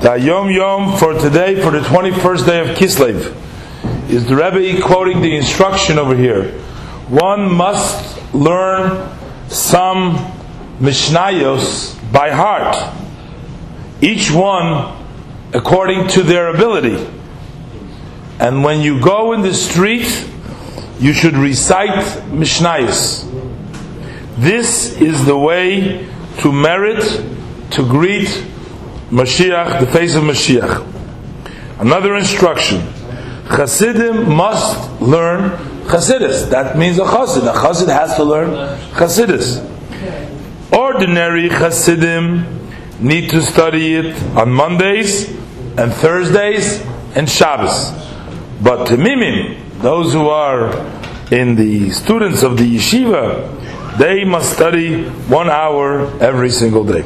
The Yom Yom for today, for the 21st day of Kislev, is the Rebbe quoting the instruction over here. One must learn some Mishnayos by heart, each one according to their ability. And when you go in the street, you should recite Mishnayos. This is the way to merit, to greet Mashiach, the face of Mashiach. Another instruction. Chassidim must learn Chassidus. That means a Chassid. A Chassid has to learn Chassidus. Ordinary Chassidim need to study it on Mondays and Thursdays and Shabbos. But Tamimim, those who are in the students of the yeshiva, they must study one hour every single day.